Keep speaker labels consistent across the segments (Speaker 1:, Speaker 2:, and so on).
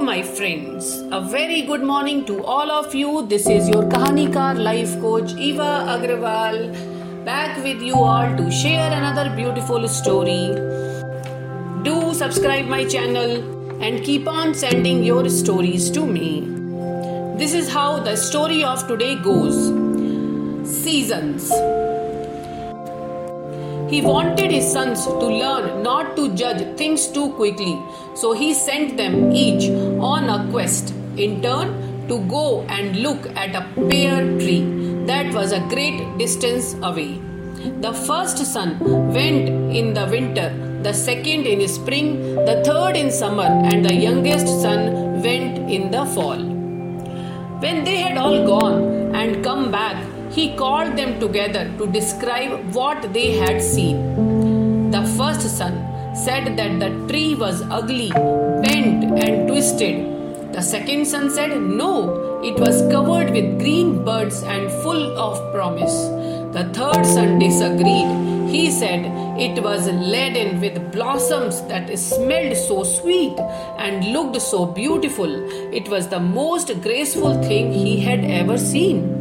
Speaker 1: my friends. A very good morning to all of you. This is your Kahanikar life coach Eva Agrawal back with you all to share another beautiful story. Do subscribe my channel and keep on sending your stories to me. This is how the story of today goes. Seasons. He wanted his sons to learn not to judge things too quickly, so he sent them each on a quest in turn to go and look at a pear tree that was a great distance away. The first son went in the winter, the second in spring, the third in summer, and the youngest son went in the fall. When they had all gone he called them together to describe what they had seen. The first son said that the tree was ugly, bent, and twisted. The second son said, No, it was covered with green buds and full of promise. The third son disagreed. He said it was laden with blossoms that smelled so sweet and looked so beautiful. It was the most graceful thing he had ever seen.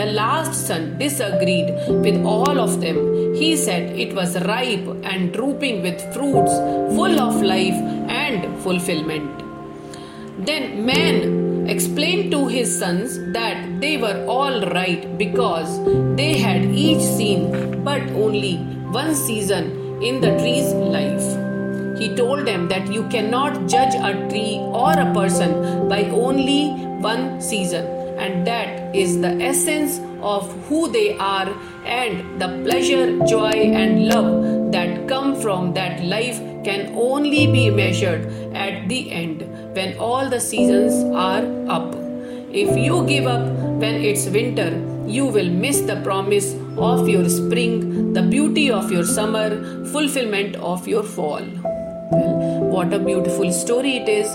Speaker 1: The last son disagreed with all of them. He said it was ripe and drooping with fruits, full of life and fulfillment. Then man explained to his sons that they were all right because they had each seen but only one season in the tree's life. He told them that you cannot judge a tree or a person by only one season, and that is the essence of who they are and the pleasure, joy, and love that come from that life can only be measured at the end when all the seasons are up. If you give up when it's winter, you will miss the promise of your spring, the beauty of your summer, fulfillment of your fall. Well, what a beautiful story it is.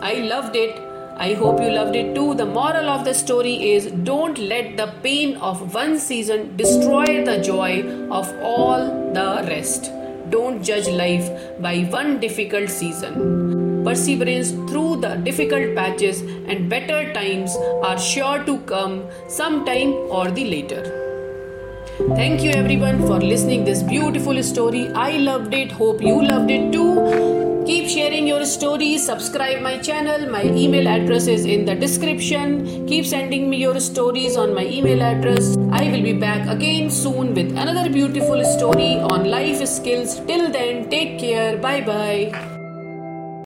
Speaker 1: I loved it. I hope you loved it too. The moral of the story is don't let the pain of one season destroy the joy of all the rest. Don't judge life by one difficult season. Perseverance through the difficult patches and better times are sure to come sometime or the later. Thank you everyone for listening this beautiful story. I loved it. Hope you loved it too. Subscribe my channel. My email address is in the description. Keep sending me your stories on my email address. I will be back again soon with another beautiful story on life skills. Till then, take care. Bye bye.